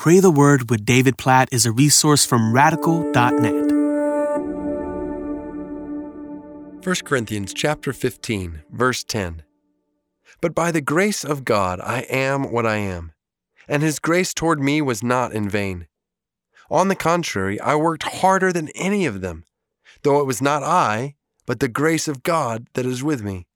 Pray the Word with David Platt is a resource from radical.net. 1 Corinthians chapter 15, verse 10. But by the grace of God I am what I am, and his grace toward me was not in vain. On the contrary, I worked harder than any of them, though it was not I, but the grace of God that is with me.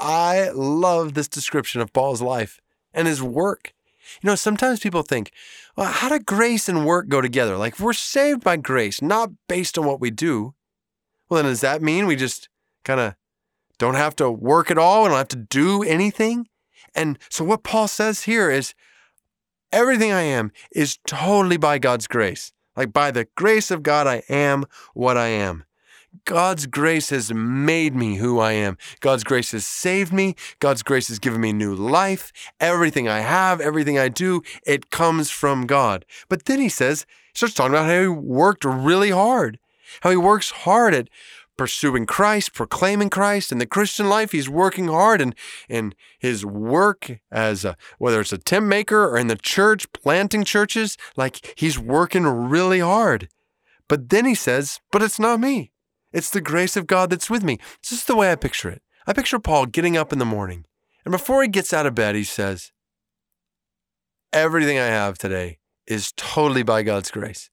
I love this description of Paul's life and his work. You know, sometimes people think, well, how do grace and work go together? Like, we're saved by grace, not based on what we do, well, then does that mean we just kind of don't have to work at all? We don't have to do anything? And so, what Paul says here is everything I am is totally by God's grace. Like, by the grace of God, I am what I am. God's grace has made me who I am. God's grace has saved me. God's grace has given me new life. Everything I have, everything I do, it comes from God. But then he says, he starts talking about how he worked really hard, how he works hard at pursuing Christ, proclaiming Christ in the Christian life. He's working hard and in his work as a, whether it's a tent maker or in the church, planting churches, like he's working really hard. But then he says, but it's not me. It's the grace of God that's with me. This is the way I picture it. I picture Paul getting up in the morning, and before he gets out of bed, he says, Everything I have today is totally by God's grace.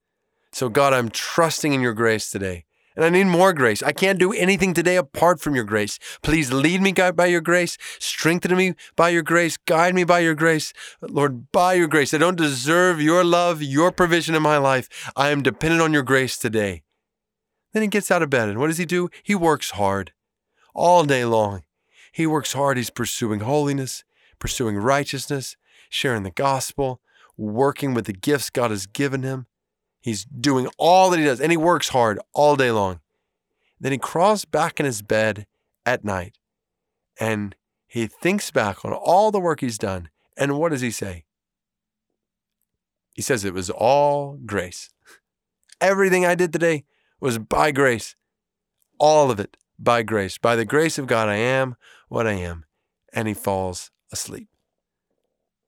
So, God, I'm trusting in your grace today. And I need more grace. I can't do anything today apart from your grace. Please lead me, God, by your grace. Strengthen me by your grace. Guide me by your grace. Lord, by your grace. I don't deserve your love, your provision in my life. I am dependent on your grace today. Then he gets out of bed, and what does he do? He works hard all day long. He works hard. He's pursuing holiness, pursuing righteousness, sharing the gospel, working with the gifts God has given him. He's doing all that he does, and he works hard all day long. Then he crawls back in his bed at night, and he thinks back on all the work he's done. And what does he say? He says it was all grace. Everything I did today was by grace. All of it by grace. By the grace of God, I am what I am. And he falls asleep.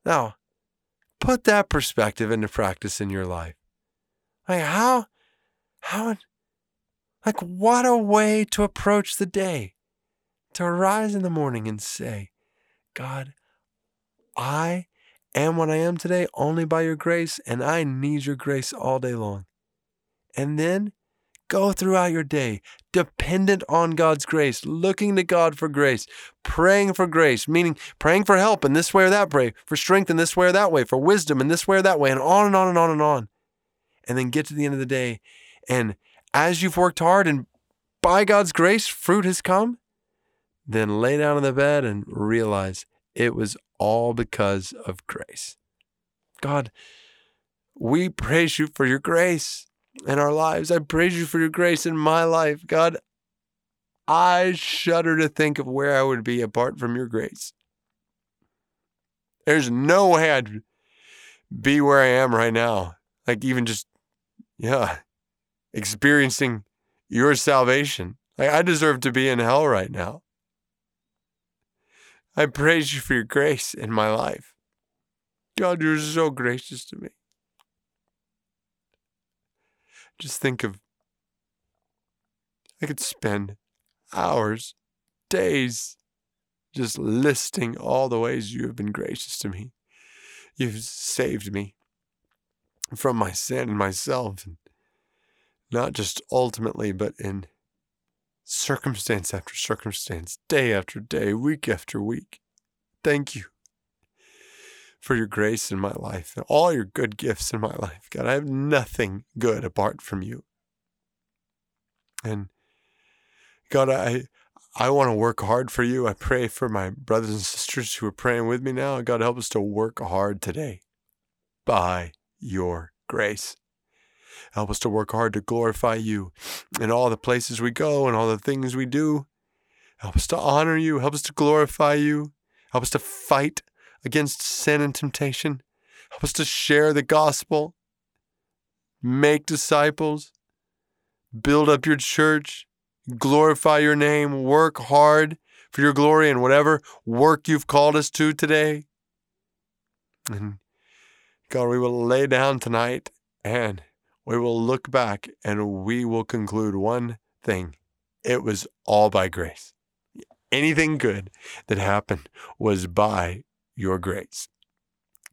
Now, put that perspective into practice in your life. Like, how, how, like, what a way to approach the day. To rise in the morning and say, God, I am what I am today only by your grace, and I need your grace all day long. And then Go throughout your day dependent on God's grace, looking to God for grace, praying for grace, meaning praying for help in this way or that way, for strength in this way or that way, for wisdom in this way or that way, and on and on and on and on. And then get to the end of the day. And as you've worked hard and by God's grace, fruit has come, then lay down in the bed and realize it was all because of grace. God, we praise you for your grace in our lives. I praise you for your grace in my life. God, I shudder to think of where I would be apart from your grace. There's no way I'd be where I am right now. Like, even just, yeah, experiencing your salvation. Like, I deserve to be in hell right now. I praise you for your grace in my life. God, you're so gracious to me. Just think of, I could spend hours, days, just listing all the ways you have been gracious to me. You've saved me from my sin and myself, and not just ultimately, but in circumstance after circumstance, day after day, week after week. Thank you for your grace in my life and all your good gifts in my life. God, I have nothing good apart from you. And God, I I want to work hard for you. I pray for my brothers and sisters who are praying with me now. God, help us to work hard today by your grace. Help us to work hard to glorify you in all the places we go and all the things we do. Help us to honor you. Help us to glorify you. Help us to fight against sin and temptation. Help us to share the gospel, make disciples, build up your church, glorify your name, work hard for your glory in whatever work you've called us to today. And God, we will lay down tonight and we will look back and we will conclude one thing it was all by grace. Anything good that happened was by your grace.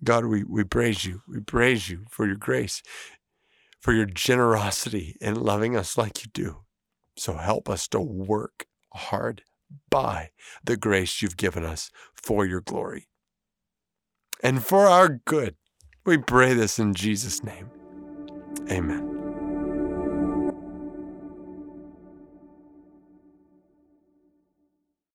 God, we, we praise you. We praise you for your grace, for your generosity in loving us like you do. So help us to work hard by the grace you've given us for your glory and for our good. We pray this in Jesus' name. Amen.